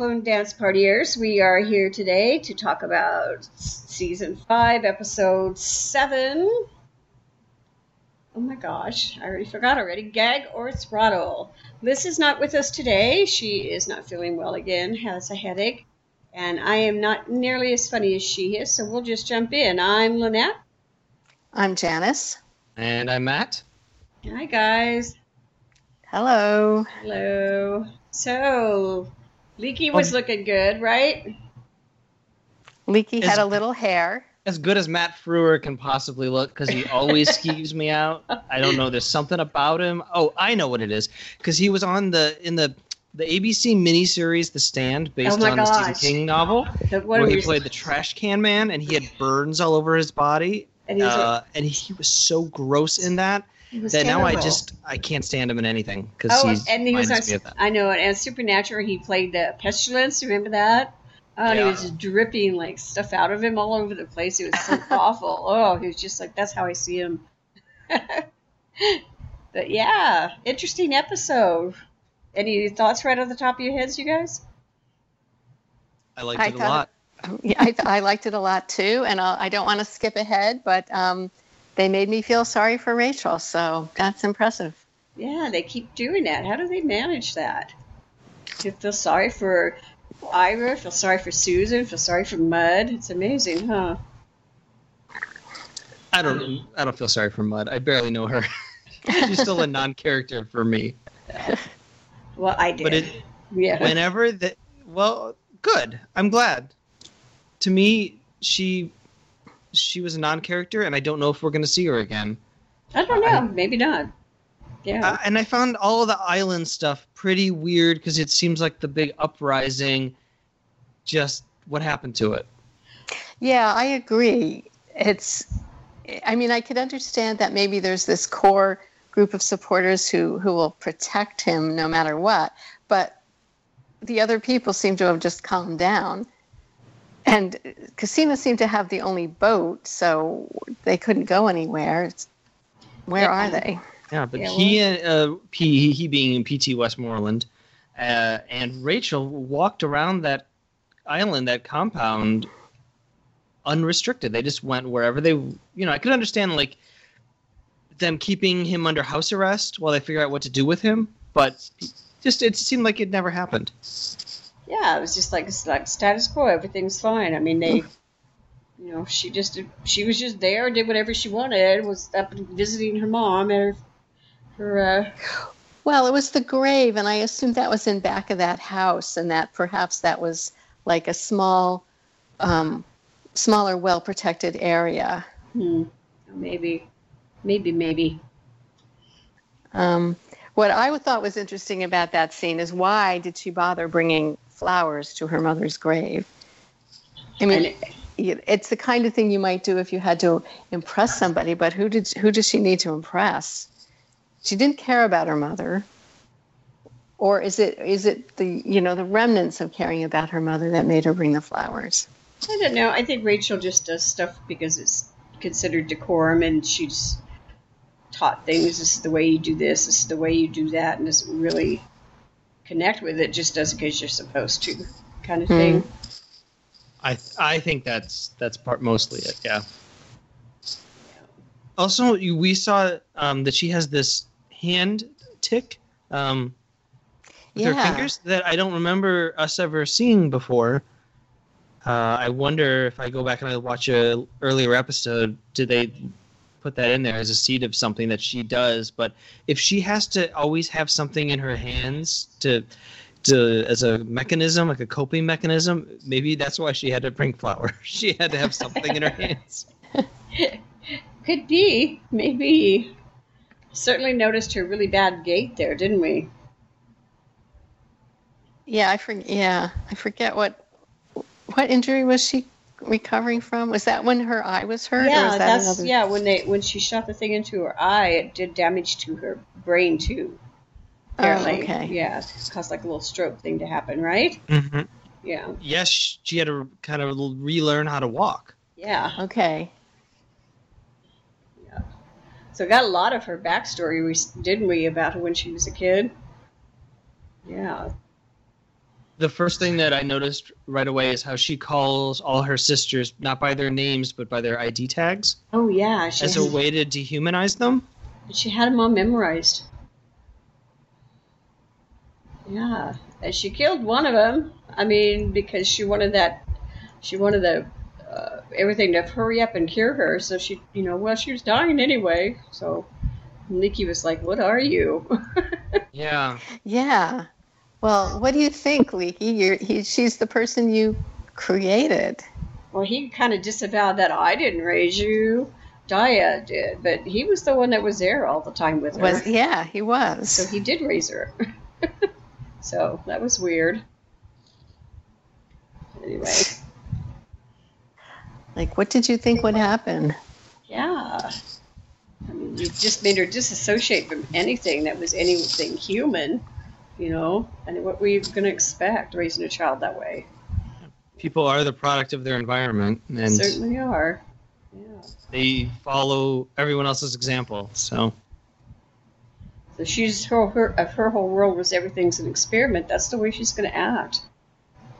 Welcome back, Clone Dance Partiers. We are here today to talk about season five, episode seven. Oh my gosh, I already forgot already. Gag or throttle. Liz is not with us today. She is not feeling well again, has a headache, and I am not nearly as funny as she is, so we'll just jump in. I'm Lynette. I'm Janice. And I'm Matt. Hi, guys. Hello. Hello. So, Leekie was looking good, right? Leekie Is- had a little hair. As good as Matt Frewer can possibly look, because he always skeeves me out. I don't know. There's something about him. Oh, I know what it is. Because he was on the in the the ABC miniseries The Stand, based Oh my on the Stephen. King novel, The where he was- played the trash can man, and he had burns all over his body, and he was, uh, and he was so gross in that he was that now I just I can't stand him in anything because Oh, he's and he was on, reminds me of that. I know it. And Supernatural, he played the pestilence. Remember that? Oh, and he was just dripping like stuff out of him all over the place. It was so awful. Oh, he was just like that's how I see him. but yeah, interesting episode. Any thoughts right off the top of your heads, you guys? I liked I it a lot. Yeah, I, I liked it a lot too, and I'll, I don't want to skip ahead, but um, they made me feel sorry for Rachel, so that's impressive. Yeah, they keep doing that. How do they manage that? You feel sorry for Ira, feel sorry for Susan, feel sorry for Mud. It's amazing, huh? I don't I don't feel sorry for Mud. I barely know her. She's still a non-character for me. Well, I did. But it yeah. whenever that well good i'm glad to me she she was a non-character and i don't know if we're going to see her again I don't know. I- Maybe not. Yeah. uh, and i found all of the island stuff pretty weird because it seems like the big uprising just what happened to it Yeah, I agree. It's, I mean, I could understand that maybe there's this core group of supporters who who will protect him no matter what, but the other people seem to have just calmed down. And Casino seemed to have the only boat, so they couldn't go anywhere. It's- Where Yeah. are they? yeah but Yeah, he and uh, P, he being in pt Westmorland uh, and rachel walked around that island that compound unrestricted they just went wherever they you know i could understand like them keeping him under house arrest while they figure out what to do with him but just it seemed like it never happened yeah, it was just like it's like status quo. Everything's fine. I mean, they, you know, she just she was just there, did whatever she wanted, was up visiting her mom and her, her uh, Well, it was the grave, and I assumed that was in back of that house, and that perhaps that was like a small, um, smaller, well protected area. hmm, maybe, maybe, maybe. Um, what I thought was interesting about that scene is why did she bother bringing flowers to her mother's grave? I mean, it- it's the kind of thing you might do if you had to impress somebody, but who did who does she need to impress? She didn't care about her mother. Or is it is it the you know the remnants of caring about her mother that made her bring the flowers? I don't know. I think Rachel just does stuff because it's considered decorum, and she's taught things. This is the way you do this. This is the way you do that, and doesn't really connect with it. Just does it because you're supposed to, kind of thing. i i think that's that's part mostly it yeah also you- we saw um, that she has this hand tick um, with her fingers that I don't remember us ever seeing before. Uh, I wonder if I go back and I watch a earlier episode, did they put that in there as a seed of something that she does? But if she has to always have something in her hands to to as a mechanism, like a coping mechanism, maybe that's why she had to bring flowers. she had to have something in her hands. Could be, maybe. Certainly noticed her really bad gait there, didn't we? Yeah, I forget. Yeah, I forget what what injury was she recovering from? Was that when her eye was hurt? or yeah, was that that's another? yeah. When they when she shot the thing into her eye, it did damage to her brain too. Apparently, Oh, okay. yeah, it caused like a little stroke thing to happen, right? Mm-hmm. Yeah, Yes, she had to kind of relearn how to walk. yeah. Okay. Yeah. So got a lot of her backstory, we didn't we, about when she was a kid? Yeah, the first thing that I noticed right away is how she calls all her sisters not by their names but by their ID tags Oh yeah, she as had, a way to dehumanize them. she had them all memorized. Yeah, and she killed one of them. I mean, because she wanted that, she wanted the uh, everything to hurry up and cure her. So she, you know, well, she was dying anyway. So Leekie was like, "What are you?" Yeah. Yeah. Well, what do you think, Leekie? You're, he, she's the person you created. well, he kind of disavowed that I didn't raise you. Daya did, but he was the one that was there all the time with her. Was yeah, he was. So he did raise her. so that was weird. Anyway, like, what did you think would happen? yeah. I mean, you just made her disassociate from anything that was anything human, you know? And what were you going to expect raising a child that way? People are the product of their environment and Certainly are. Yeah. they follow everyone else's example. So So she's her, her if her whole world was everything's an experiment. That's the way she's going to act.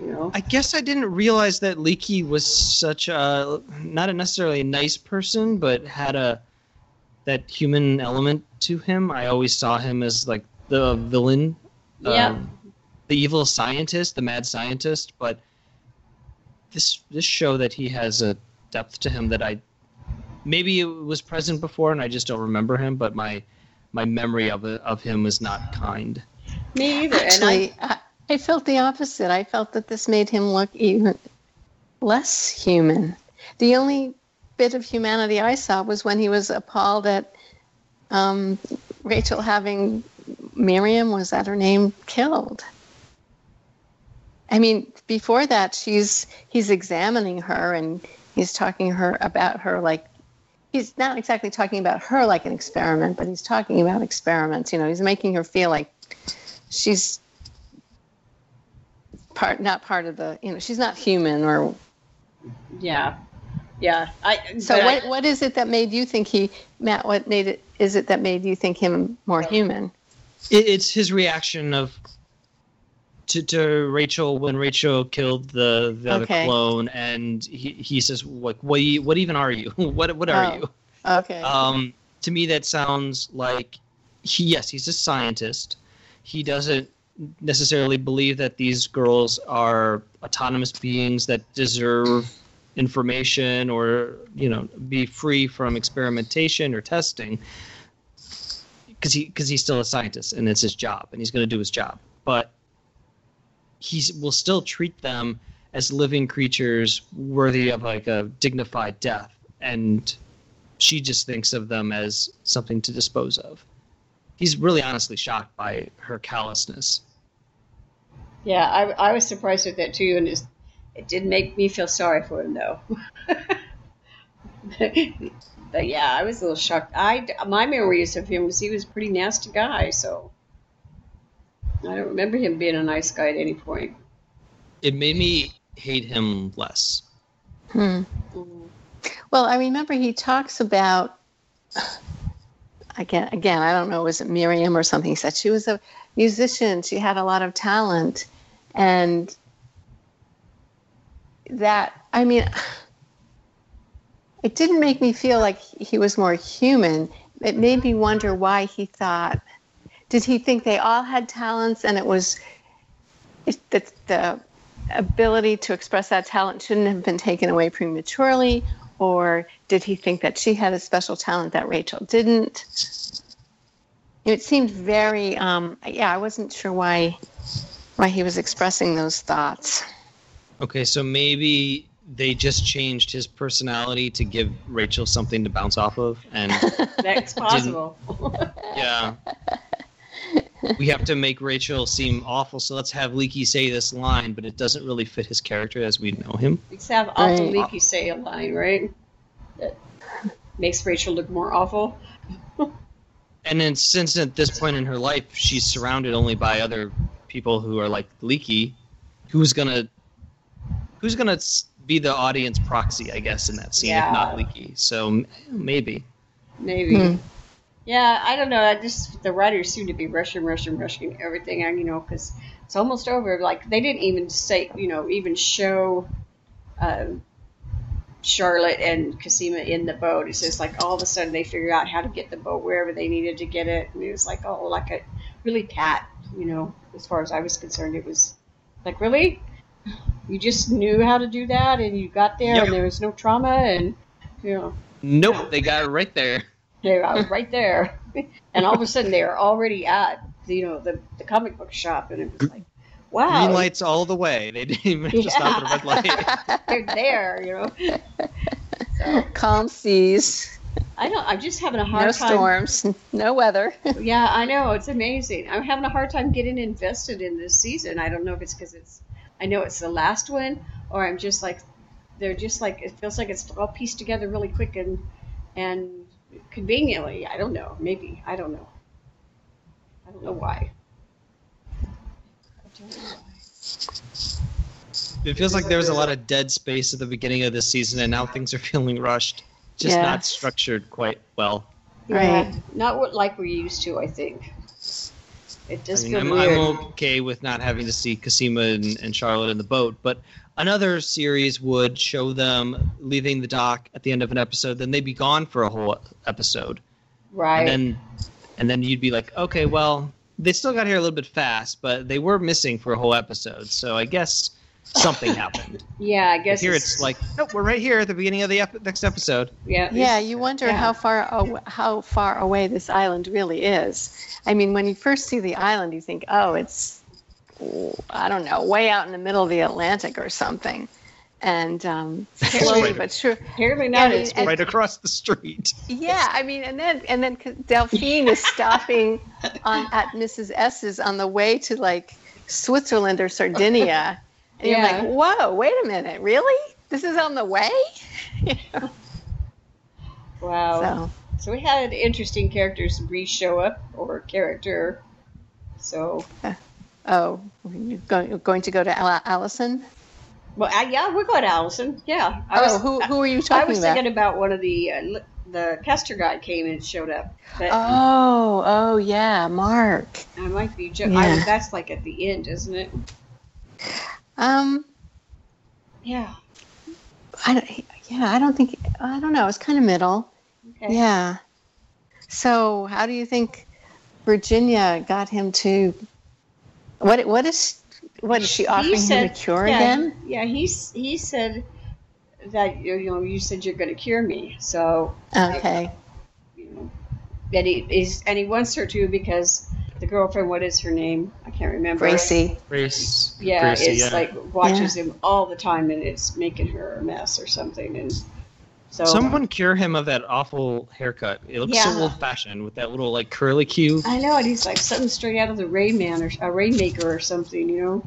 You know. I guess I didn't realize that Leekie was such a not a necessarily a nice person, but had a that human element to him. I always saw him as like the villain, Yeah. um, the evil scientist, the mad scientist. But this this show that he has a depth to him that I maybe it was present before and I just don't remember him. But my my memory of it, of him was not kind. Me either. and I, I, I felt the opposite. I felt that this made him look even less human. The only bit of humanity I saw was when he was appalled at um, Rachel having Miriam, was that her name, killed. I mean, before that, she's he's examining her and he's talking her about her like he's not exactly talking about her like an experiment, but he's talking about experiments. You know, he's making her feel like she's part not part of the you know she's not human or yeah, yeah. I so but I- what what is it that made you think he Matt what made it is it that made you think him more human It, it's his reaction of to, to Rachel when Rachel killed the the other clone, and he, he says, "What what you- what even are you? what what are Oh. you?" okay Um, to me, that sounds like he yes, he's a scientist. He doesn't necessarily believe that these girls are autonomous beings that deserve information or you know be free from experimentation or testing because he because he's still a scientist and it's his job and he's going to do his job. But he will still treat them as living creatures worthy of like a dignified death. And she just thinks of them as something to dispose of. He's really honestly shocked by her callousness. Yeah, I, I was surprised at that too, and it did make me feel sorry for him though. but yeah, I was a little shocked. I my memories of him was he was a pretty nasty guy, so I don't remember him being a nice guy at any point. it made me hate him less hmm. well I remember he talks about again again I don't know was it Miriam or something he said she was a musician she had a lot of talent and that I mean it didn't make me feel like he was more human. It made me wonder why he thought. Did he think they all had talents and it was it, the ability to express that talent shouldn't have been taken away prematurely? Or did he think that she had a special talent that Rachel didn't? It seemed very, um, yeah, I wasn't sure why why he was expressing those thoughts. okay so maybe they just changed his personality to give rachel something to bounce off of and That's possible. yeah we have to make rachel seem awful so let's have Leekie say this line but it doesn't really fit his character as we know him Let's have awful Right. Leekie say a line, right? That makes Rachel look more awful. and then since at this point in her life she's surrounded only by other people who are like Leekie who's gonna who's gonna s- be the audience proxy i guess in that scene if not Leekie so maybe Maybe. Hmm. Yeah, I don't know. I just the writers seem to be rushing, rushing, rushing everything. And you know, because it's almost over. Like they didn't even say, you know, even show um, Charlotte and Cosima in the boat. It's just like all of a sudden they figured out how to get the boat wherever they needed to get it, and it was like oh, like a really pat. You know, as far as I was concerned, it was like really, you just knew how to do that, and you got there, Yep. and there was no trauma, and you know. Nope, they got it right there. They I was right there, and all of a sudden they are already at you know the, the comic book shop, and it was like, wow, Green lights all the way. They didn't even have to stop at a red light. they're there, you know. So Calm seas, I don't. I'm just having a hard no time. storms, no weather. Yeah, I know it's amazing. I'm having a hard time getting invested in this season. I don't know if it's because it's. I know it's the last one, or I'm just like, they're just like it feels like it's all pieced together really quick and and conveniently. I don't know. Maybe I don't know. I don't know why. I don't know why. It feels like there was a lot of dead space at the beginning of this season, and now things are feeling rushed. Just Yeah. not structured quite well. Yeah, Right. Uh-huh. not what like we're used to. I think. It I mean, I'm. I'm okay with not having to see Cosima and, and Charlotte in the boat, but another series would show them leaving the dock at the end of an episode, then they'd be gone for a whole episode, right. and then and then you'd be like, okay, well, they still got here a little bit fast, but they were missing for a whole episode, so I guess something happened. yeah, I But guess here it's like, nope, we're right here at the beginning of the ep- next episode. yeah, Yeah, you wonder yeah. how far aw- how far away this island really is. I mean, when you first see the island, you think, oh, it's I don't know, way out in the middle of the Atlantic or something. And um, slowly Right. but sure, Apparently not. Yeah, it's and- right across the street. yeah. I mean, and then and then Delphine is stopping on at Mrs. S's on the way to like Switzerland or Sardinia, and Yeah. you're like, whoa, wait a minute, really? This is on the way? wow. So So we had interesting characters re-show up or character. So Oh, you're going, you're going to go to Al- Alison? well, uh, yeah, we're going to Alison. Yeah. I oh, was, who, who are you talking about? I was about? thinking about one of the uh, the Castor guy came and showed up. But Oh, oh yeah, Mark. I might be. Jo- Yeah. I, that's like at the end, isn't it? Um, Yeah. I don't, yeah, I don't think, I don't know. It's kind of middle. Okay. Yeah. So, how do you think Virginia got him to? What? What is? What is she He offering him said- a cure yeah, again? Yeah. He's he said that you know you said you're going to cure me. So Okay. you know, and he is and he wants her to because the girlfriend, what is her name? I can't remember. Gracie. Grace. Yeah, Gracie, it's yeah. like watches him all the time, and it's making her a mess or something. And so Someone cure him of that awful haircut. It looks Yeah. so old fashioned with that little like curly cue. I know, and he's like something straight out of the Rayman or a Rainmaker or something, you know.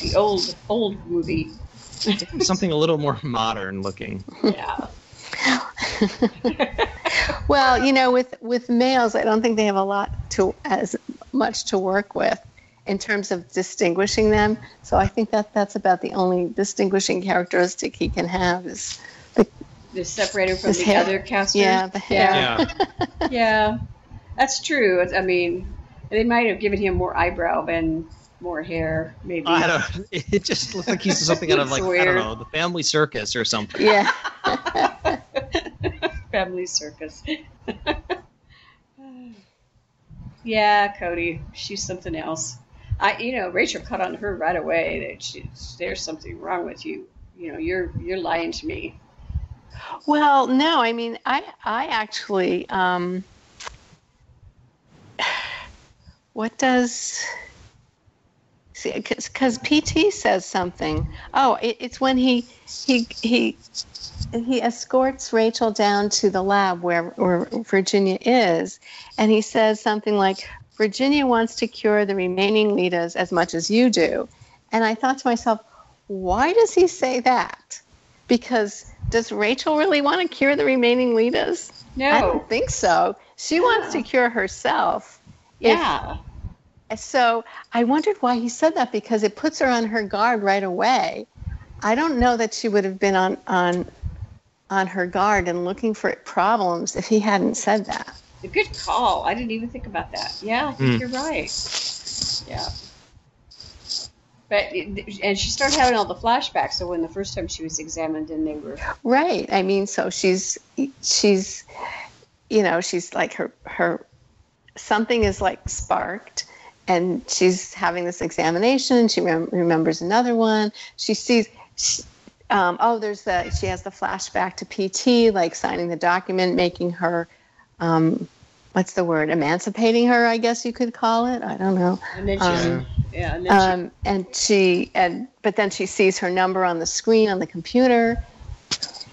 The old old movie. Something a little more modern looking. Yeah. Well, you know, with with males, I don't think they have a lot to as much to work with in terms of distinguishing them. So I think that that's about the only distinguishing characteristic he can have is to separate him from the hair. other Castors. yeah, the hair. Yeah. Yeah, that's true. I mean, they might have given him more eyebrow and more hair, maybe. I don't. It just looks like he's something out of It's like I don't know the Family Circus or something. Yeah. Family circus. yeah, Coady, she's something else. I, you know, Rachel cut on her right away that she, there's something wrong with you. You know, you're you're lying to me. Well, no, I mean, I I actually um, what does see because PT says something. Oh, it, it's when he he he he escorts Rachel down to the lab where where Virginia is, and he says something like. Virginia wants to cure the remaining Ledas as much as you do. And I thought to myself, why does he say that? Because does Rachel really want to cure the remaining Ledas? No, I don't think so. She wants to cure herself. If- Yeah. So I wondered why he said that because it puts her on her guard right away. I don't know that she would have been on on on her guard and looking for problems if he hadn't said that. A good call. I didn't even think about that. Yeah, I think Hmm. you're right. Yeah. But and she started having all the flashbacks. So when the first time she was examined, and they were Right. I mean, so she's she's you know, she's like her her something is like sparked and she's having this examination, she rem- remembers another one. She sees she, um, oh, there's the she has the flashback to PT, like signing the document, making her um, what's the word? Emancipating her, I guess you could call it. I don't know. and then she Um, yeah, and then she, Um, and she and but then she sees her number on the screen on the computer.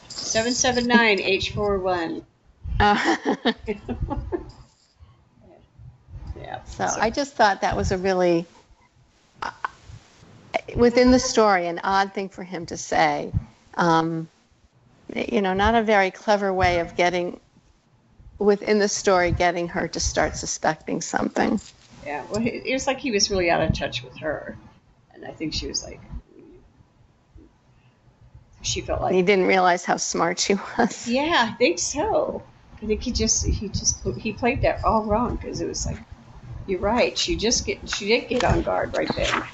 seven seven nine H four one. Uh, Yeah. so I just thought that was a really uh, within the story an odd thing for him to say. Um, you know, not a very clever way of getting within the story getting her to start suspecting something. Yeah, well, it it was like he was really out of touch with her, and I think she was like, she felt like he didn't realize how smart she was. yeah, I think so. I think he just he just he played that all wrong because it was like, you're right. She just get she did get on guard right there.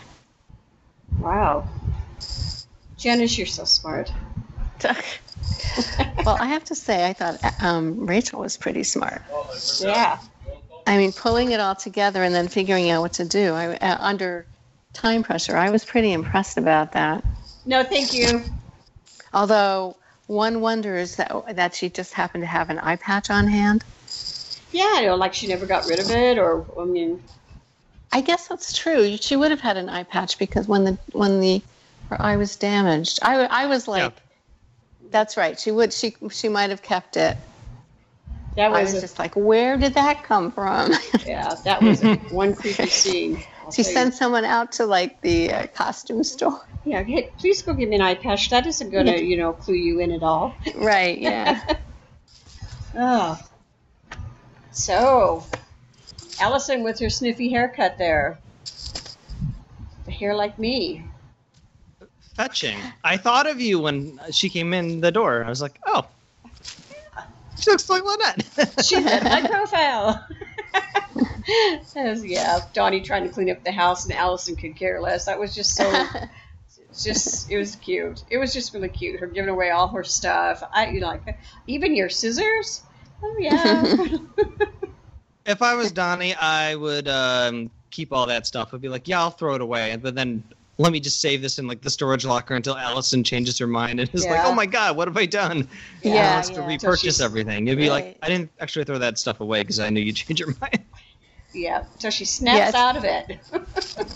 Wow, Janice, you're so smart. well, I have to say, I thought um, Rachel was pretty smart. Yeah, I mean, pulling it all together and then figuring out what to do I, uh, under time pressure. I was pretty impressed about that. no, thank you. Although one wonders that that she just happened to have an eye patch on hand. Yeah, I know, like she never got rid of it, or I mean, I guess that's true. She would have had an eye patch because when the when the her eye was damaged, I, I was like, that's right. She would she she might have kept it. that was, I was, was a, just like, where did that come from? yeah, that was one creepy scene. I'll she tell you. sent someone out to like the uh, costume store. Yeah, hey, please go give me an eye patch. That isn't going to, you know, clue you in at all. Right. Yeah. Oh. So, Alison with her sniffy haircut there. The hair like me. Fetching. I thought of you when she came in the door. I was like, oh, she looks like Lynette. She met my profile. Was- yeah, Donnie trying to clean up the house and Alison could care less. That was just so, just, it was cute. It was just really cute. Her giving away all her stuff. I, you know, like, even your scissors? Oh, yeah. if I was Donnie, I would um, keep all that stuff. I'd be like, yeah, I'll throw it away, but then let me just save this in like the storage locker until Alison changes her mind and is like, oh my god, what have I done? Yeah, and wants to yeah. repurchase she's- everything. You'd be Right. like, I didn't actually throw that stuff away because I knew you'd change your mind. yeah, so she snaps Yes. out of it. Yeah.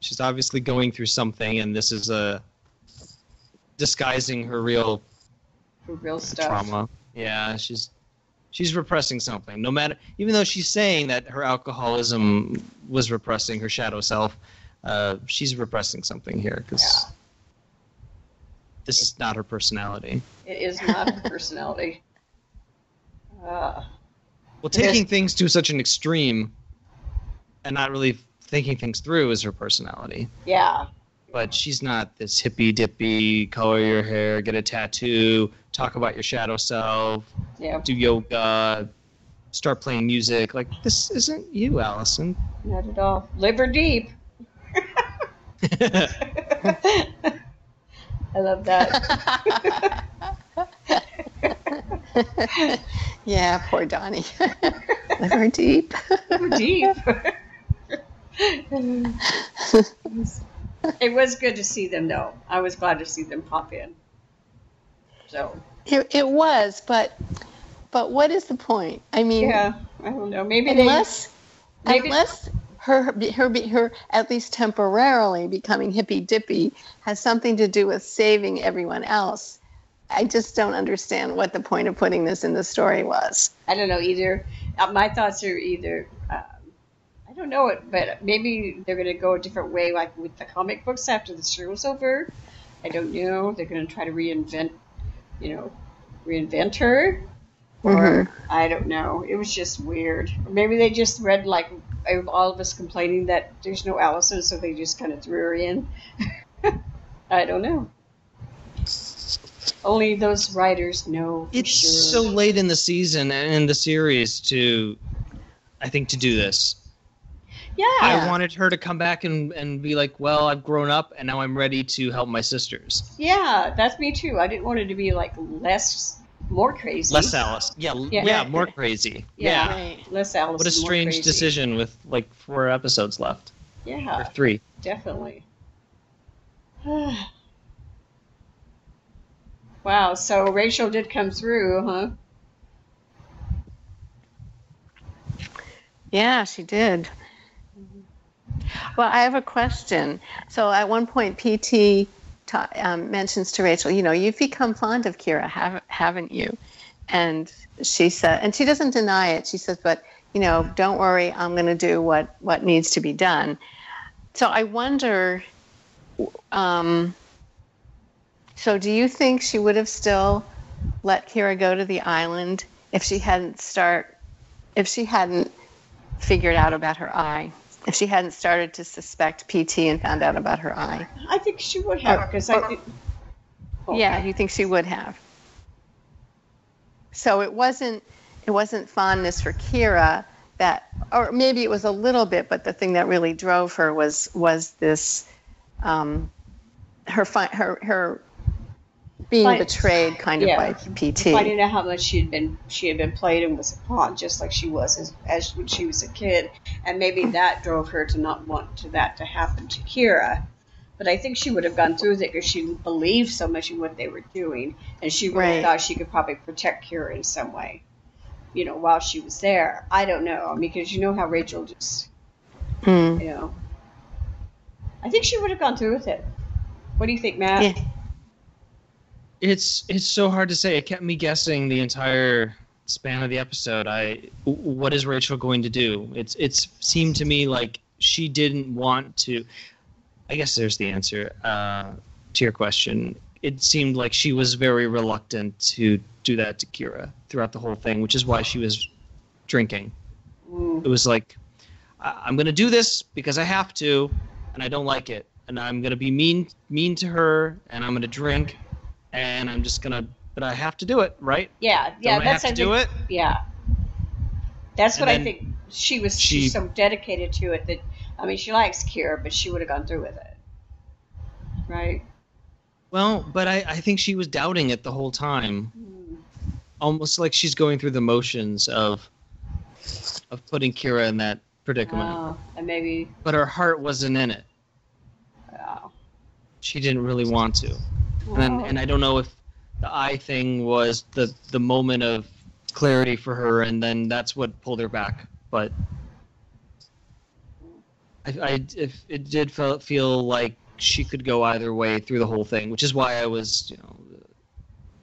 She's obviously going through something, and this is a disguising her real For real stuff. trauma. Yeah, she's she's repressing something. No matter, even though she's saying that her alcoholism was repressing her shadow self, uh, she's repressing something here because this is not her personality. It is not her personality. Uh, Well, taking things to such an extreme and not really thinking things through is her personality. yeah, But she's not this hippy dippy, color your hair, get a tattoo, talk about your shadow self, yeah, do yoga, start playing music. Like this isn't you, Alison. not at all. Liver deep. I love that. yeah, poor Donnie. Liver deep. Liver deep. it was good to see them, though. I was glad to see them pop in. So It, it was, but but what is the point? I mean, yeah, I don't know. Maybe they. unless maybe- unless her her her at least temporarily becoming hippy dippy has something to do with saving everyone else. I just don't understand what the point of putting this in the story was. I don't know either. Uh, my thoughts are either. Um, I don't know it, but maybe they're going to go a different way, like with the comic books after the show's over. I don't know. They're going to try to reinvent, you know, reinvent her, or mm-hmm. I don't know. It was just weird. Or maybe they just read like all of us complaining that there's no Alison, so they just kind of threw her in. I don't know. Only those writers know. For It's sure. so late in the season and in the series to, I think, to do this. Yeah. Yeah. I wanted her to come back and, and be like, well, I've grown up and now I'm ready to help my sisters. Yeah, that's me too. I didn't want it to be like less, more crazy. Less Alice. Yeah, Yeah. yeah, more crazy. Yeah. Yeah. Right. Less Alice. What a strange crazy. decision with like four episodes left. Yeah. Or Yeah, three. definitely. wow. So Rachel did come through, huh? Yeah, she did. Well, I have a question. So at one point, PT ta- um, mentions to Rachel, you know, you've become fond of Kira, haven't, haven't you? And she said, and she doesn't deny it. She says, but you know, don't worry, I'm going to do what what needs to be done. So I wonder. Um, so do you think she would have still let Kira go to the island if she hadn't start if she hadn't figured out about her eye? If she hadn't started to suspect PT and found out about her eye? I think she would have because I. Think, Oh, Yeah, you think she would have. So it wasn't it wasn't fondness for Kira that or maybe it was a little bit, but the thing that really drove her was was this um her her her being Find- betrayed kind of Yeah. by PT. finding out how much she had been she had been played and was a pawn just like she was as, as when she was a kid and maybe that drove her to not want to that to happen to Kira but I think she would have gone through with it because she believed so much in what they were doing and she really Right. thought she could probably protect Kira in some way you know while she was there I don't know because you know how Rachel just Mm. you know I think she would have gone through with it what do you think Matt Yeah. It's it's so hard to say. It kept me guessing the entire span of the episode. I what is Rachel going to do? It's it's seemed to me like she didn't want to. I guess there's the answer uh, to your question. It seemed like she was very reluctant to do that to Kira throughout the whole thing, which is why she was drinking. Mm. It was like, I- I'm gonna do this because I have to, and I don't like it, and I'm gonna be mean mean to her, and I'm gonna drink, and I'm just gonna, but I have to do it, right? yeah yeah don't I that's have to I do think- it? Yeah. That's And what I think. She was she- she's so dedicated to it that I mean she likes Kira, but she would have gone through with it. Right? Well, but I, I think she was doubting it the whole time, hmm. almost like she's going through the motions of, of putting Kira in that predicament, Oh, and maybe but her heart wasn't in it. oh. She didn't really want to. And then, and I don't know if the eye thing was the the moment of clarity for her, and then that's what pulled her back. But I, I if it did feel, feel like she could go either way through the whole thing, which is why I was you know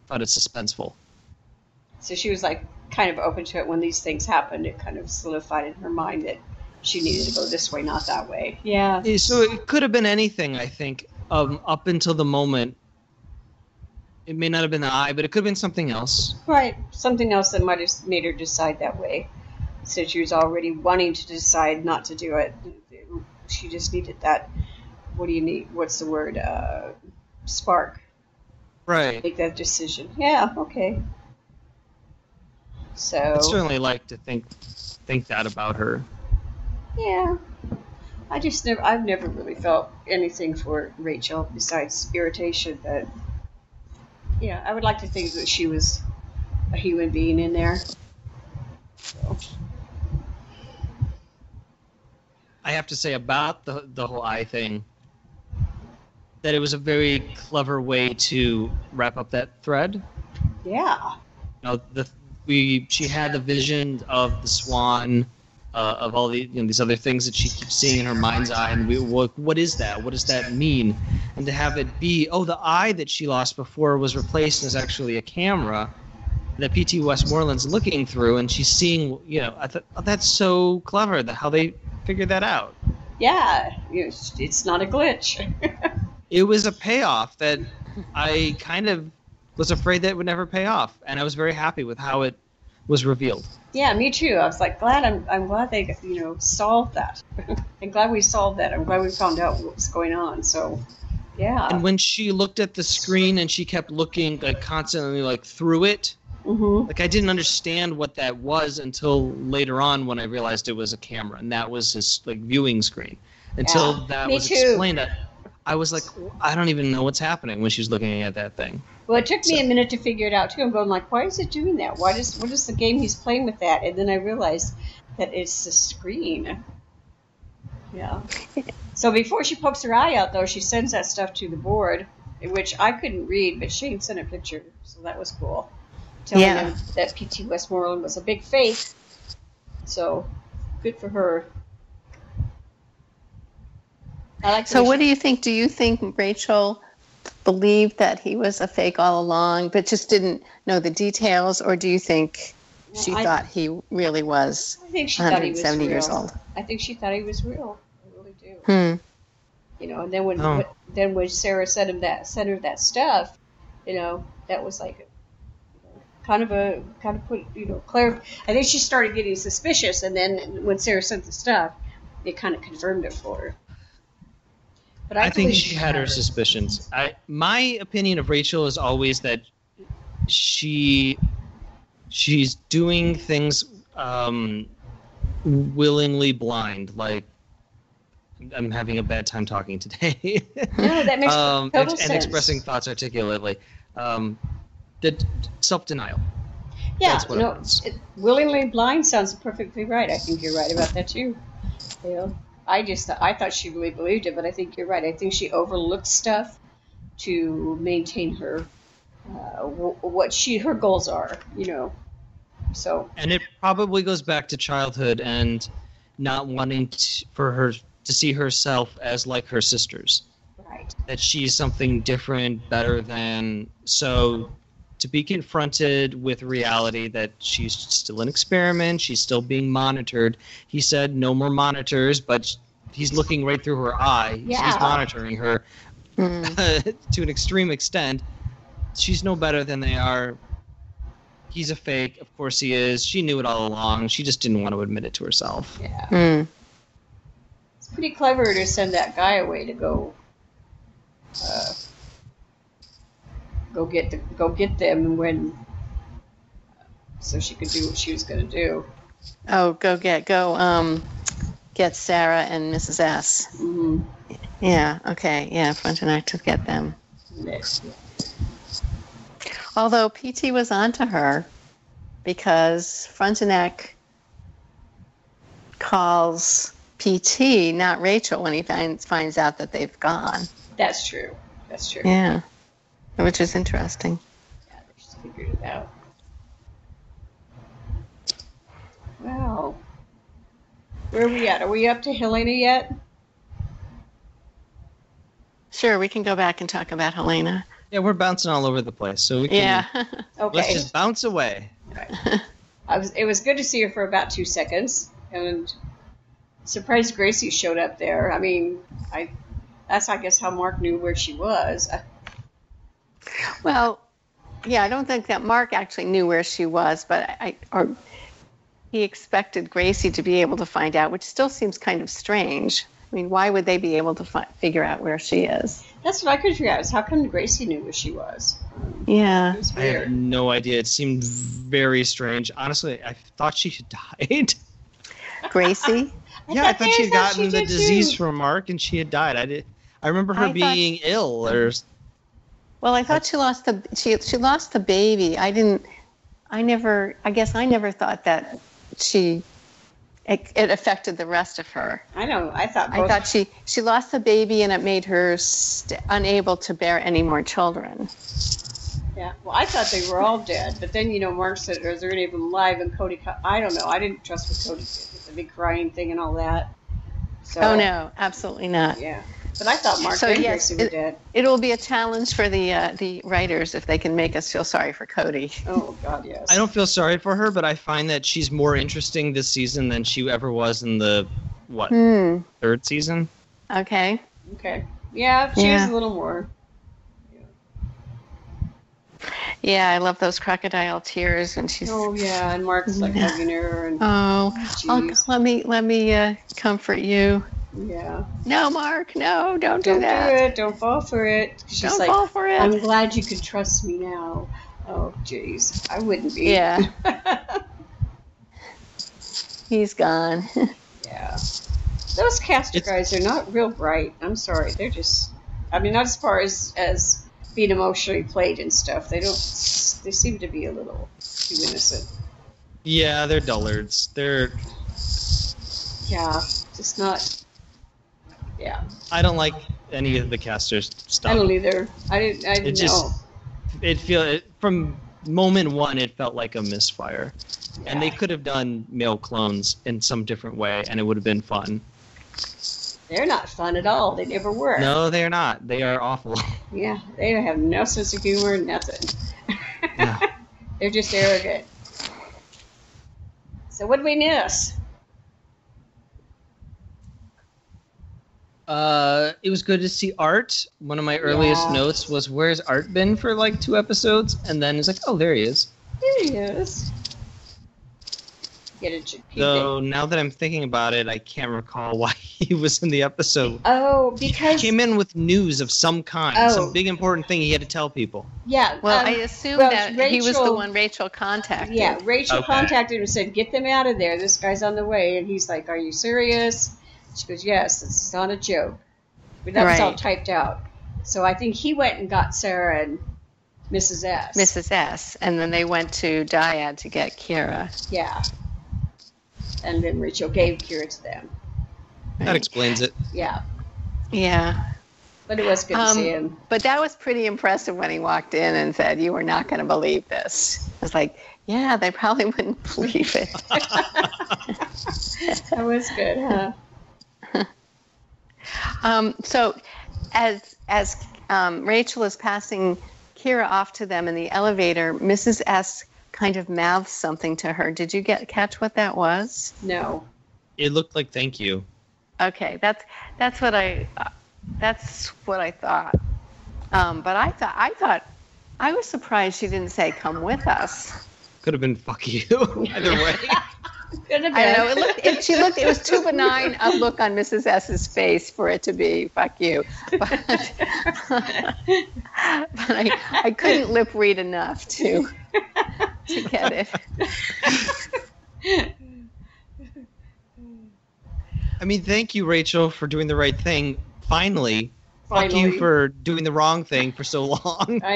thought it suspenseful. So she was like kind of open to it when these things happened. It kind of solidified in her mind that she needed to go this way, not that way. Yeah. Yeah, So it could have been anything. I think um, up until the moment. It may not have been the eye, but it could have been something else. Right. Something else that might have made her decide that way. Since she was already wanting to decide not to do it. She just needed that what do you need? What's the word? Uh, spark. Right. Make that decision. Yeah, okay. So I'd certainly like to think think that about her. Yeah. I just never I've never really felt anything for Rachel besides irritation, but yeah, I would like to think that she was a human being in there. So, I have to say about the the whole eye thing that it was a very clever way to wrap up that thread. yeah. You know, the we she had the vision of the swan, uh, of all the you know, these other things that she keeps seeing in her mind's eye, and we what what is that? What does that mean? And to have it be oh the eye that she lost before was replaced as actually a camera that PT Westmorland's looking through, and she's seeing you know I thought oh, that's so clever that how they figured that out. Yeah. It's, it's not a glitch. it was a payoff that I kind of was afraid that it would never pay off, and I was very happy with how it was revealed. yeah, me too. I was like glad I'm I'm glad they you know solved that. I'm glad we solved that. I'm glad we found out what was going on. So Yeah. And when she looked at the screen and she kept looking like constantly like through it, hmm like I didn't understand what that was until later on when I realized it was a camera and that was his like viewing screen. Until Yeah, that was too. explained, I, I was like, I don't even know what's happening when she's looking at that thing. Well, it took me So- a minute to figure it out too. I'm going like, why is it doing that? Why does what is the game he's playing with that? And then I realized that it's the screen. Yeah. So before she pokes her eye out, though, she sends that stuff to the board, which I couldn't read, but Shane sent a picture, so that was cool. Telling Yeah. them that P.T. Westmorland was a big fake. So good for her. I like. So, what do you think? Do you think Rachel believed that he was a fake all along, but just didn't know the details, or do you think she I- thought he really was I think she thought he was 170 real. years old? I think she thought he was real. I really do. Hmm. You know, and then when Oh. then when Sarah sent him that sent her that stuff, you know, that was like kind of a kind of put you know clar. I think she started getting suspicious, and then when Sarah sent the stuff, it kind of confirmed it for her. But I, think she had her suspicions. I my opinion of Rachel is always that she she's doing things um, willingly blind. Like I'm having a bad time talking today. No, that makes um, total and, sense. and expressing thoughts articulately. Um, the self denial. Yeah, no, it, willingly blind sounds perfectly right. I think you're right about that too. Know, I just I thought she really believed it, but I think you're right. I think she overlooked stuff to maintain her uh, w- what she her goals are. You know, so And it probably goes back to childhood and not wanting to, for her to see herself as like her sisters. right. that she's something different, better than. So to be confronted with reality that she's still an experiment, she's still being monitored. He said no more monitors, but he's looking right through her eye. Yeah. He's monitoring her Hmm. to an extreme extent. She's no better than they are. He's a fake. Of course he is. She knew it all along. She just didn't want to admit it to herself. Yeah, Hmm. it's pretty clever to send that guy away to go. Uh, go get the go get them when so she could do what she was going to do. Oh, go get go. Um, get Sarah and Mrs. S. Mm-hmm. Yeah. Okay. Yeah. Frontenac to get them. Next. Although PT was onto her because Frontenac calls PT, not Rachel, when he finds finds out that they've gone. That's true. That's true. Yeah. Which is interesting. Yeah, they just figured it out. Wow. Where are we at? Are we up to Helena yet? Sure, we can go back and talk about Helena. Yeah, we're bouncing all over the place, so we can Yeah. Okay. let's just bounce away. I was. It was good to see her for about two seconds, and surprised Gracie showed up there. I mean, I. That's I guess how Mark knew where she was. Uh, well, yeah, I don't think that Mark actually knew where she was, but I or he expected Gracie to be able to find out, which still seems kind of strange. I mean, why would they be able to fi- figure out where she is? That's what I couldn't figure out. Is how come Gracie knew where she was? Yeah. Was I have no idea. It seemed very strange. Honestly, I thought she had died. Gracie? yeah, I thought thought she had gotten she the disease too. from Mark, and she had died. I did. I remember her I thought- being ill, or Well, I thought she lost the she she lost the baby. I didn't. I never. I guess I never thought that she. It, it affected the rest of her. I know. I thought. I thought she she lost the baby and it made her st- unable to bear any more children. Yeah. Well, I thought they were all dead, but then you know Mark said, "Is there any of them alive?" And Coady, I don't know. I didn't trust what Coady did with the big crying thing and all that. So, Oh no, absolutely not. Yeah. But I thought Mark So, and yes, Gracie were it- dead. It will be a challenge for the uh, the writers if they can make us feel sorry for Coady. Oh God, yes. I don't feel sorry for her, but I find that she's more interesting this season than she ever was in the what Hmm. third season. Okay. Okay. Yeah, she Yeah. was a little more. Yeah, I love those crocodile tears when she's. Oh yeah, and Mark's like Yeah. hugging her and Oh, I'll, let me let me uh, comfort you. Yeah. No, Mark, no, don't do Don't that. do it. Don't fall for it. She's Don't like, fall for it. I'm glad you could trust me now. Oh, jeez. I wouldn't be. Yeah. He's gone. yeah. Those Castor It's- guys are not real bright. I'm sorry. They're just. I mean, not as far as as being emotionally played and stuff. They don't. They seem to be a little too innocent. Yeah, they're dullards. They're. Yeah. Just not. Yeah. I don't like any of the Castors stuff. I don't either. I didn't. I didn't It just- know. it feel it, from moment one it felt like a misfire and they could have done male clones in some different way and it would have been fun They're not fun at all. They never were. no they're not they are awful Yeah, they have no sense of humor, nothing. Yeah. They're just arrogant. So what did we miss? Uh it was good to see art one of my earliest Yeah. notes was where's art been for like two episodes and then it's like oh there he is There he is. Get a ch- peek though now that i'm thinking about it i can't recall why he was in the episode Oh, because he came in with news of some kind Oh. some big important thing he had to tell people yeah, Well, um, I assume well, that he was the one Rachel contacted. yeah, Rachel Okay. contacted him and said, "Get them out of there. This guy's on the way." And he's like, "Are you serious?" She goes, "Yes. It's not a joke." But that was all typed out. So I think he went and got Sarah and Mrs. S. Mrs. S. And then they went to Dyad to get Kira. Yeah. And then Rachel gave Kira to them. that explains it Yeah. Yeah. But it was good to Um, see him. But that was pretty impressive when he walked in and said, You are not going to believe this. I was like, Yeah, they probably wouldn't believe it. That was good, huh? Um, so, as as um, Rachel is passing Kira off to them in the elevator, Mrs. S kind of mouths something to her. Did you get catch what that was? No. it looked like thank you Okay, that's that's what I uh, that's what I thought. Um, but I thought I thought I was surprised she didn't say "come with us." Could have been fuck you either way. Could have I been. don't know. It looked. It, she looked. It was too benign a look on Mrs. S's face for it to be "fuck you," but, but I, I couldn't lip read enough to to get it. I mean, thank you, Rachel, for doing the right thing. Finally, fuck you for doing the wrong thing for so long. I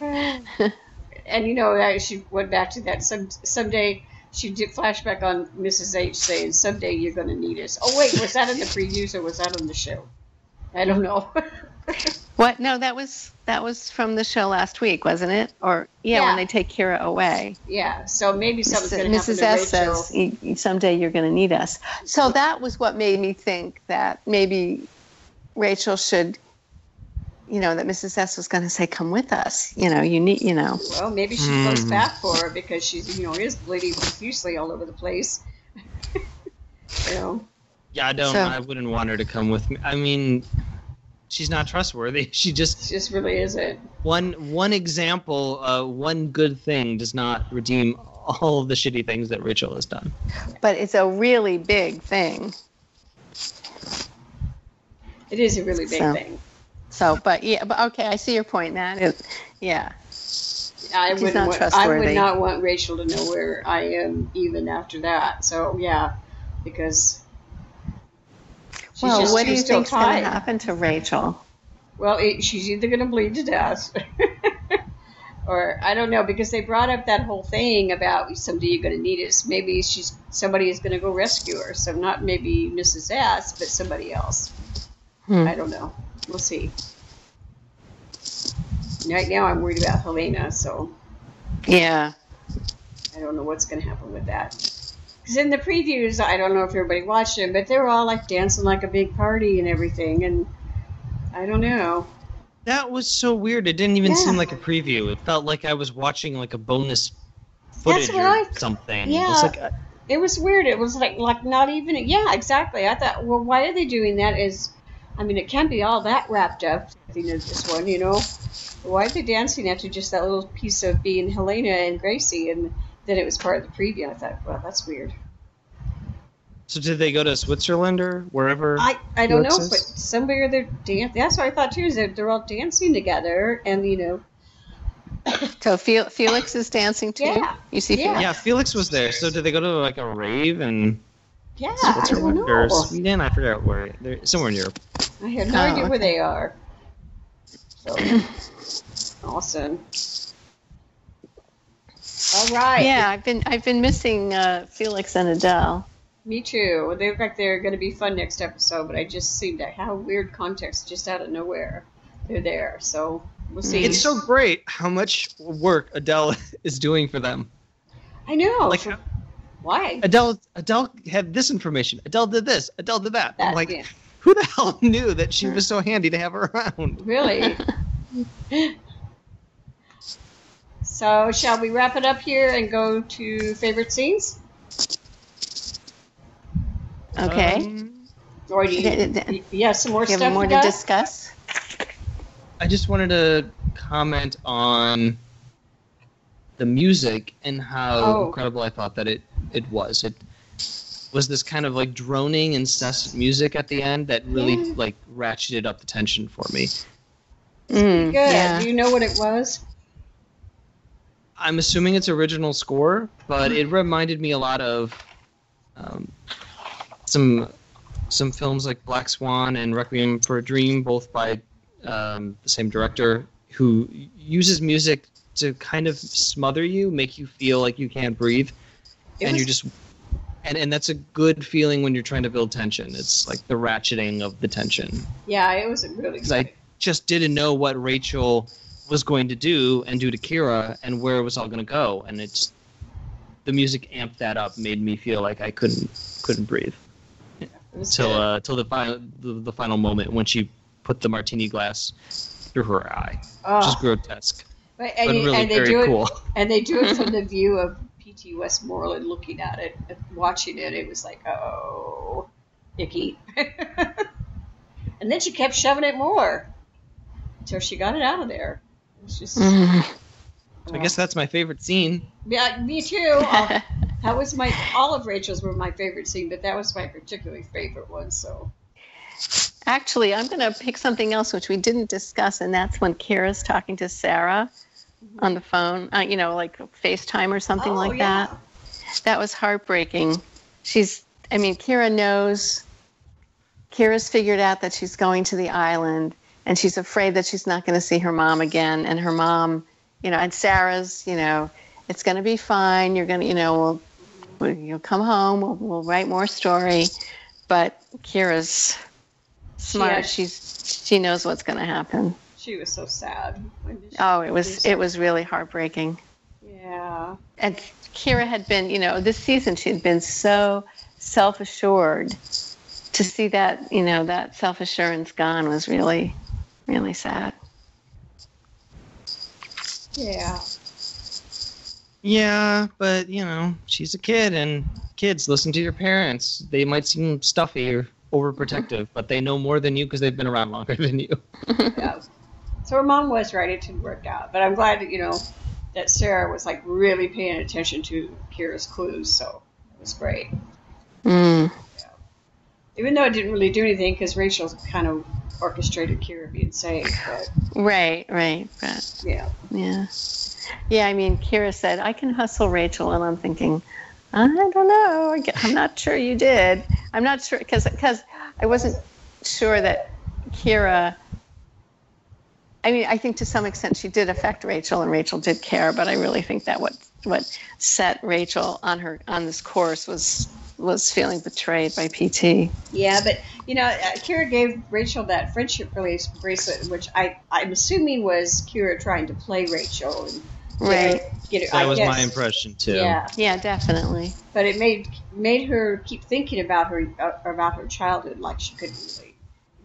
know. and you know, that she went back to that. Some someday she did flashback on Mrs. H saying, "Someday you're going to need us." Oh wait, was that in the previews or was that on the show? I don't know. What? No, that was that was from the show last week, wasn't it? Or yeah, Yeah. when they take Kira away. yeah, so maybe something's going to happen Mrs. S says "Y- y- someday you're going to need us. So that was what made me think that maybe Rachel should, you know, that Mrs. S was going to say, "Come with us." You know, you need, you know. Well, maybe she goes Hmm. back for her because she's, you know, is bleeding profusely all over the place. you know, Yeah, I don't. So- I wouldn't want her to come with me. I mean, she's not trustworthy. She it just just really isn't. one one example, uh, one good thing does not redeem all of the shitty things that Rachel has done. But it's a really big thing. It is a really big So- thing. So, but yeah, but okay, I see your point, Nat. It, yeah, I wouldn't. Want, I would not want Rachel to know where I am even after that. So yeah, because well, just what do you think's going to happen to Rachel? Well, it, she's either going to bleed to death, or I don't know because they brought up that whole thing about someday you're going to need us. Maybe she's somebody is going to go rescue her. So not maybe Mrs. S, but somebody else. Hmm. I don't know. We'll see. Right now, I'm worried about Helena, so Yeah, I don't know what's going to happen with that. Because in the previews, I don't know if everybody watched them, but they were all like dancing like a big party and everything, and I don't know. That was so weird. It didn't even Yeah. seem like a preview. It felt like I was watching like a bonus footage what or I- something. yeah. It was like, uh, It was weird. It was like like not even yeah, exactly. I thought, well, why are they doing that? Is I mean, it can't be all that wrapped up. You know, this one, you know, why are they dancing after just that little piece of being Helena and Gracie, and then it was part of the preview? I thought, well, that's weird. So did they go to Switzerland or wherever? I, I don't know, Felix but somewhere they're dancing. That's what I thought too. Is that they're all dancing together, and you know, So Felix is dancing too. Yeah. You see, Yeah. Felix? yeah, Felix was there. So did they go to like a rave in yeah, I don't Switzerland or know. Sweden? I forgot where. They're somewhere in Europe. I have no Oh, idea where they are. So awesome. All right. Yeah, I've been I've been missing uh, Felix and Adele. Me too. They look like they're going to be fun next episode, but I just seem to have weird context just out of nowhere. They're there, so we'll see. It's so great how much work Adele is doing for them. I know. Like Why? Adele, Adele had this information. Adele did this. Adele did that. I'm like, yeah. who the hell knew that she was so handy to have her around? Really? so, shall we wrap it up here and go to favorite scenes? Okay. Um, Or do you, Th- th- you- you have some more you stuff more to discuss? I just wanted to comment on the music and how Oh. incredible I thought that it it was. It was this kind of like droning, incessant music at the end that really Yeah. like ratcheted up the tension for me. Mm, Good. yeah. Do you know what it was? I'm assuming it's original score, but it reminded me a lot of um, some some films like Black Swan and Requiem for a Dream, both by um, the same director, who uses music to kind of smother you, make you feel like you can't breathe, It and was- you're just and and that's a good feeling when you're trying to build tension. It's like the ratcheting of the tension. Yeah, it was really because I just didn't know what Rachel was going to do and do to Kira and where it was all going to go, and it's the music amped that up, made me feel like I couldn't couldn't breathe. Till uh, till the final the, the final moment when she put the martini glass through her eye, which is Oh, grotesque but, and, but you- really and they very do cool. it, and they do it from the view of P.T. Westmorland looking at it, and watching it. It was like, oh, icky. and then she kept shoving it more until she got it out of there. It was just. Mm. So I guess that's my favorite scene. Yeah, me too. Uh, that was my all of Rachel's were my favorite scene, but that was my particularly favorite one. So Actually, I'm going to pick something else which we didn't discuss, and that's when Kira's talking to Sarah on the phone, uh, you know, like FaceTime or something Oh, like yeah. that. That was heartbreaking. She's, I mean, Kira knows, Kira's figured out that she's going to the island, and she's afraid that she's not going to see her mom again. And her mom, you know, and Sarah's, you know, it's going to be fine. You're going to, you know, we'll, you'll come home. We'll, we'll write more story. But Kira's smart. Yeah. She's she knows what's going to happen. She was so sad. When did she Oh, it was it her? was really heartbreaking. Yeah. And Kira had been, you know, this season she had been so self assured. To see that, you know, that self assurance gone was really, really sad. Yeah. Yeah, but you know, she's a kid, and kids listen to your parents. They might seem stuffy or overprotective, but they know more than you because they've been around longer than you. yeah. So her mom was right; it didn't work out. But I'm glad that you know that Sarah was like really paying attention to Kira's clues. So it was great. Mm. Even though it didn't really do anything because Rachel kind of orchestrated Kira being saved. But Right, right, but yeah. yeah, yeah. I mean, Kira said, "I can hustle Rachel," and I'm thinking, I don't know. I'm not sure you did. I'm not sure because because I wasn't sure that Kira. I mean, I think to some extent she did affect Rachel, and Rachel did care. But I really think that what what set Rachel on her on this course was was feeling betrayed by PT. Yeah, but you know, uh, Kira gave Rachel that friendship release bracelet, which I I'm assuming was Kira trying to play Rachel and get her- Right. Get her, That I was guess. my impression too. Yeah, Yeah, definitely. but it made made her keep thinking about her uh, about her childhood, like she couldn't really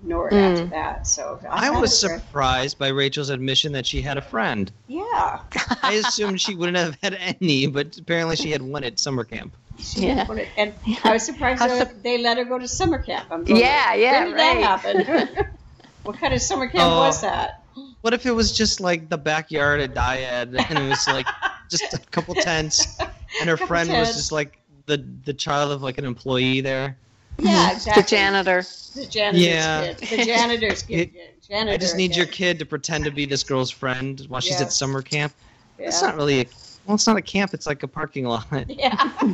ignore it after Mm. that. So I found was surprised by Rachel's admission that she had a friend. Yeah, I assumed she wouldn't have had any, but apparently she had one at summer camp. she Yeah. and I was surprised How they, let her go to summer camp. I'm going, Yeah, yeah, When did right. that happen? what kind of summer camp Oh. was that? What if it was just like the backyard at Dyad and it was like just a couple tents and her Couple friend was just like the the child of like an employee there. Yeah, exactly. The janitor. The janitor's Yeah. kid. The janitor's kid. Janitor I just need your kid. kid to pretend to be this girl's friend while she's Yeah. at summer camp. Yeah. It's not really a well, it's not a camp. It's like a parking lot. Yeah.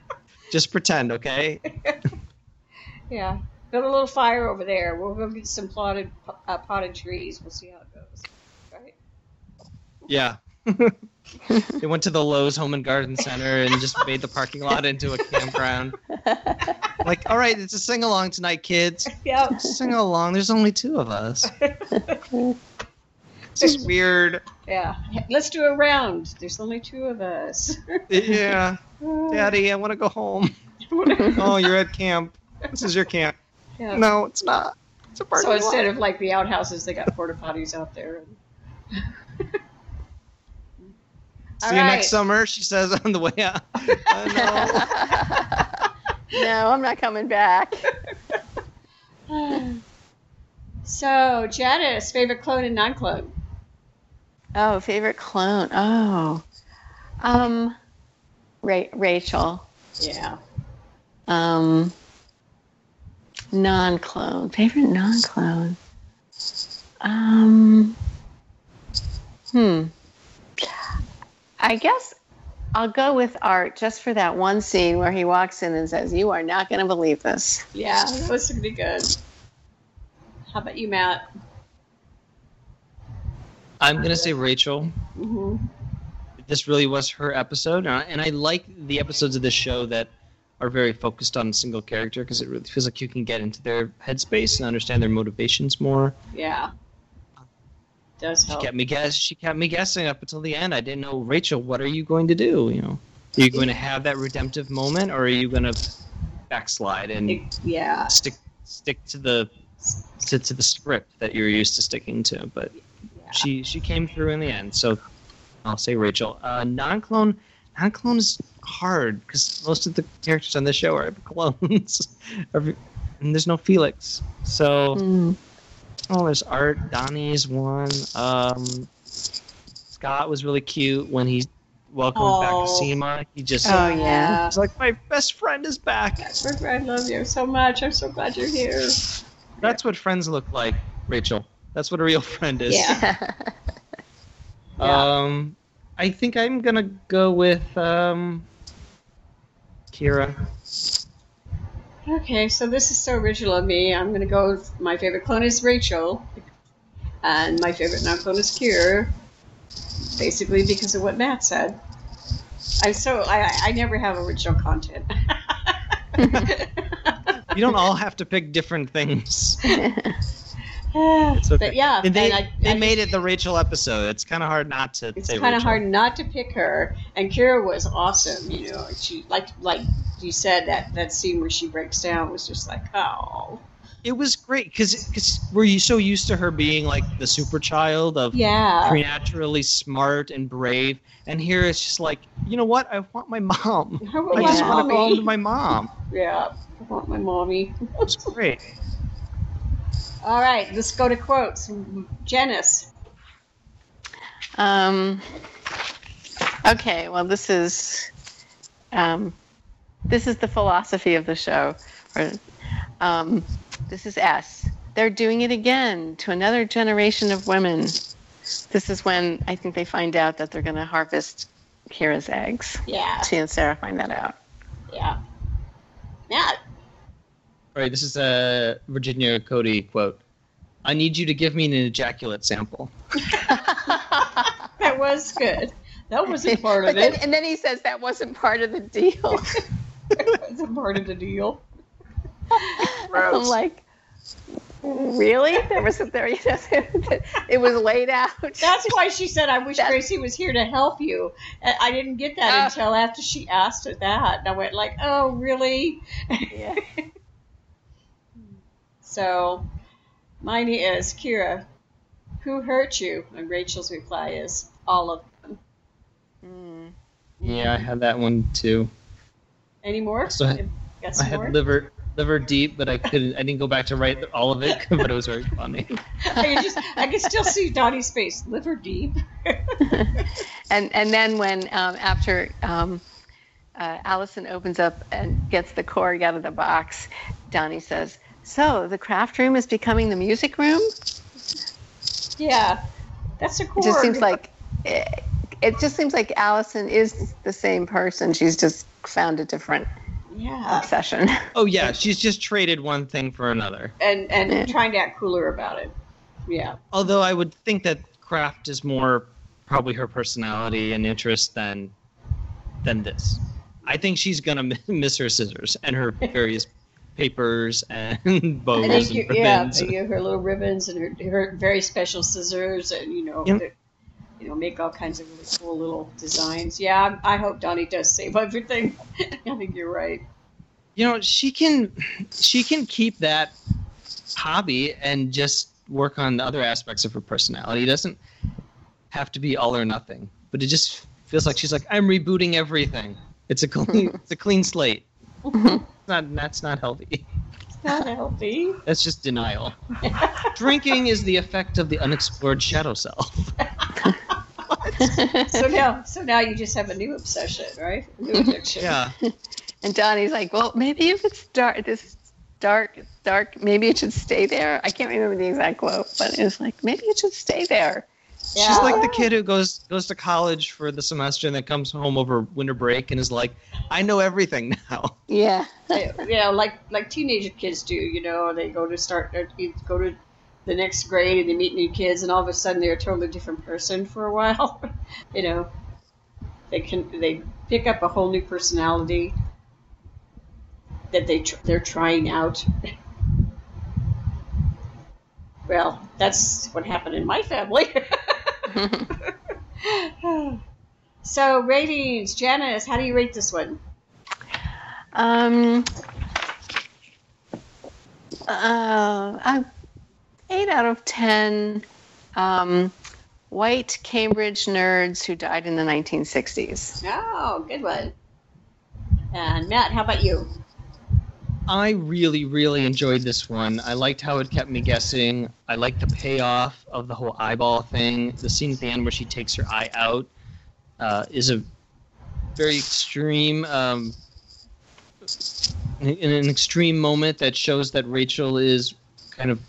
Just pretend, okay? yeah. Build a little fire over there. We'll go get some plotted, uh, potted trees. We'll see how it goes. Right? Yeah. They went to the Lowe's Home and Garden Center and just made the parking lot into a campground. Like, all right, it's a sing along tonight, kids. Yeah. Sing along. There's only two of us. it's is weird. Yeah. Let's do a round. There's only two of us. Yeah. Daddy, I want to go home. Oh, you're at camp. This is your camp. Yeah. No, it's not. It's a parking So instead lot. of like the outhouses, they got porta potties out there. See you next summer, she says on the way out. Uh, no. no, I'm not coming back. So, Janice, favorite clone and non-clone? Oh, favorite clone. Oh, um, Ra- Rachel. Yeah. Um, non-clone. Favorite non-clone. Um, hmm. I guess I'll go with Art just for that one scene where he walks in and says, "You are not going to believe this." Yeah, that was pretty good. How about you, Matt? I'm gonna say Rachel. Mm-hmm. This really was her episode, and I, and I like the episodes of this show that are very focused on a single character because it really feels like you can get into their headspace and understand their motivations more. Yeah. Does She help. kept me guess. She kept me guessing up until the end. I didn't know, Rachel. What are you going to do? You know, are you going to have that redemptive moment, or are you going to backslide and It- yeah. stick stick to the to, to the script that you're used to sticking to? But yeah. she she came through in the end. So I'll say Rachel. Uh, non-clone, non-clone is hard because most of the characters on the show are clones, and there's no Felix. So Hmm. Oh, there's Art. Donnie's one. Um, Scott was really cute when he welcomed back Oh. Seema. He just Oh, yeah. was like, my best friend is back. I love you so much. I'm so glad you're here. That's what friends look like, Rachel. That's what a real friend is. Yeah. Yeah. Um, I think I'm gonna go with um, Kira. Okay, so this is so original of me. I'm going to go with my favorite clone is Rachel, and my favorite non-clone is Kira, basically because of what Matt said. I'm so I- I never have original content. You don't all have to pick different things. it's okay. But yeah, And they and I, they I made just- it the Rachel episode. It's kind of hard not to It's kind of hard not to pick her, and Kira was awesome. You know, she like like you said that that scene where she breaks down was just like oh It was great because we're you so used to her being like the super child of yeah preternaturally smart and brave, and here it's just like you know what? I want my mom. I want I just want to go home to my mom. yeah I want my mommy. It was great. All right, let's go to quotes. Janice. Um, okay, well, this is um, this is the philosophy of the show. Or, um, this is S. They're doing it again to another generation of women. This is when I think they find out that they're going to harvest Kira's eggs. Yeah, She and Sarah find that out. yeah. Matt. All right, this is a Virginia Coady quote. I need you to give me an ejaculate sample. That was good. That wasn't part But of then, it. and then he says that wasn't part of the deal. That wasn't part of the deal. I'm like, really? There was a, there, you know, it was laid out. That's why she said, "I wish That- Gracie was here to help you." And I didn't get that Ah. until after she asked her that, and I went like, "Oh, really?" Yeah. So, mine is Kira. Who hurt you? And Rachel's reply is all of them. Mm. Yeah, I had that one too. Any more? So I- Got I had more? liver liver deep, but I couldn't. I didn't go back to write all of it, but it was very funny. I can just, I can still see Donnie's face. Liver deep. and and then when um, after um, uh, Alison opens up and gets the Korg out of the box, Donnie says, "So the craft room is becoming the music room." Yeah, that's a cool. It just seems like it, it just seems like Alison is the same person. She's just found a different yeah, obsession. Oh yeah, she's just traded one thing for another. and and Yeah. trying to act cooler about it. Yeah, Although I would think that craft is more probably her personality and interest than than this. I think she's gonna miss her scissors and her various papers and bows I and think you, yeah, ribbons. you know, her little ribbons and her, her very special scissors, and you know, Yep. you know, make all kinds of really cool little designs. Yeah, I, I hope Donnie does save everything. I think you're right. you know she can she can keep that hobby and just work on the other aspects of her personality it doesn't have to be all or nothing but it just feels like she's like i'm rebooting everything it's a clean it's a clean slate It's not that's not healthy It's not healthy. that's just denial drinking is the effect of the unexplored shadow self So now, so now you just have a new obsession, right? New addiction. yeah And Donnie's like, well, maybe if it's dark, this dark, dark, maybe it should stay there. I can't remember the exact quote, but it was like, maybe it should stay there. Yeah. she's like the kid who goes goes to college for the semester and then comes home over winter break and is like i know everything now Yeah. yeah, like like teenager kids do. You know, they go to start uh, go to the next grade and they meet new kids, and all of a sudden they're a totally different person for a while. you know, they can they pick up a whole new personality that they tr- they're trying out. well, that's what happened in my family. so ratings, Janice, how do you rate this one? um, uh, uh, eight out of ten um, white Cambridge nerds who died in the 1960s. Oh, good one. And Matt, how about you? I really, really enjoyed this one. I liked how it kept me guessing. I liked the payoff of the whole eyeball thing. The scene at the end where she takes her eye out uh, is a very extreme, um, in an extreme moment that shows that Rachel is kind of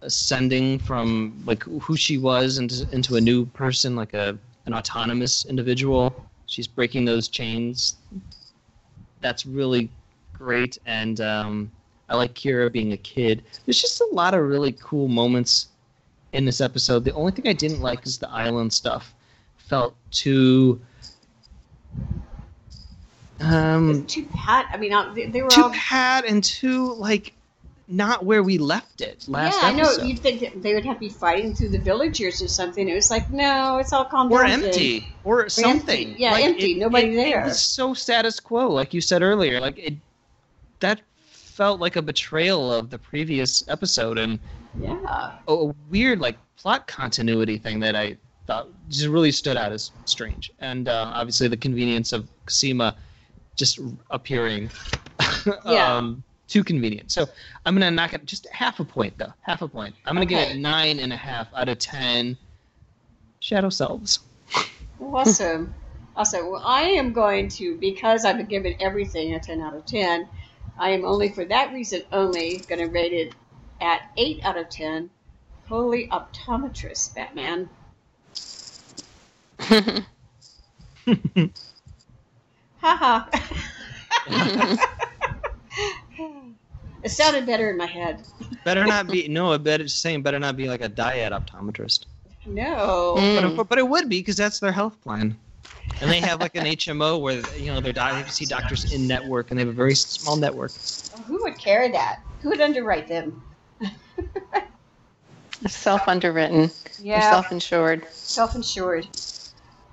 ascending from like who she was into into a new person, like a an autonomous individual. She's breaking those chains. That's really great, and um, I like Kira being a kid. There's just a lot of really cool moments in this episode. The only thing I didn't like is the island stuff. Felt too. Um, too pat. I mean, uh, they, were too all. pat and too like not where we left it last yeah, I know. You'd think they would have to be fighting through the villagers or something. It was like, no, it's all calm or empty or something Yeah, Like, empty, it- nobody it- there. it was so status quo like you said earlier like it that felt like a betrayal of the previous episode and Yeah. a, a weird like plot continuity thing that i thought just really stood out as strange and uh, obviously the convenience of Cosima just appearing Yeah. um too convenient so i'm gonna knock it just half a point though half a point i'm gonna give it nine and a half out of ten shadow selves Awesome. awesome. Well, I am going to, because I've been given everything a 10 out of 10, I am only, for that reason only, going to rate it at 8 out of 10. Holy optometrist, Batman. Haha. it sounded better in my head. Better not be no. I bet it's saying better not be like a diet optometrist. No. Mm. it, but it would be because that's their health plan, and they have like an HMO where you know they're di- they see doctors in network, and they have a very small network. Who would carry that? Who would underwrite them? Self underwritten, or Yeah. self insured. self-insured.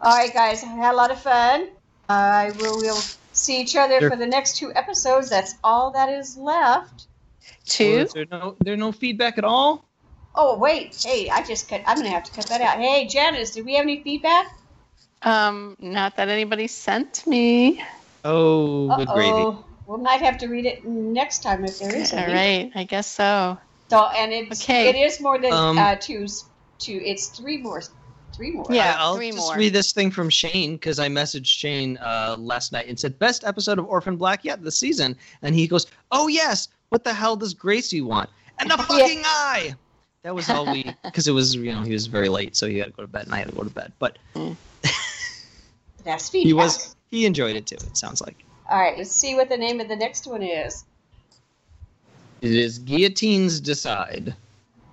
All right, guys, I had a lot of fun. I will we'll see each other There- for the next two episodes. That's all that is left. Well, Two. Oh, is there no there no feedback at all? Oh wait, hey, I just cut. I'm gonna have to cut that out. Hey, Janice, did we have any feedback? Um, not that anybody sent me. Oh, good gravy. We might have to read it next time if there is All any. right, I guess so. So, and it's Okay. it is more than Um, uh, two. Two. It's three more three more. Yeah. I'll three just more. read this thing from Shane because I messaged Shane uh, last night and said best episode of Orphan Black yet this season, and he goes, "Oh yes, what the hell does Gracie want?" And the Yeah. fucking eye. That was all we because it was you know he was very late, so he had to go to bed, and I had to go to bed. But That's feedback. he was he enjoyed it too. It sounds like All right, let's see what the name of the next one is. it is guillotines decide.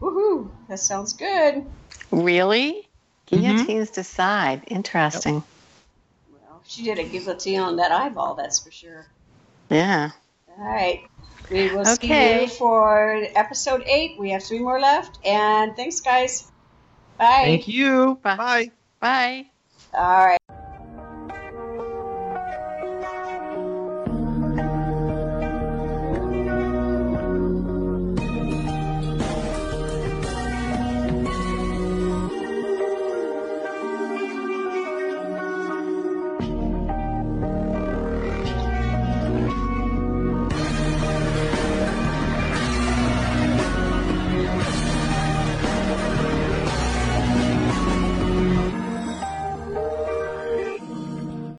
Woohoo! That sounds good. Really? Mhm. Guillotines decide. Interesting. Well, she did a guillotine on that eyeball, that's for sure. Yeah. All right. We will see you for episode eight. We have three more left. And thanks, guys. Bye. Thank you. Bye. Bye. Bye. All right.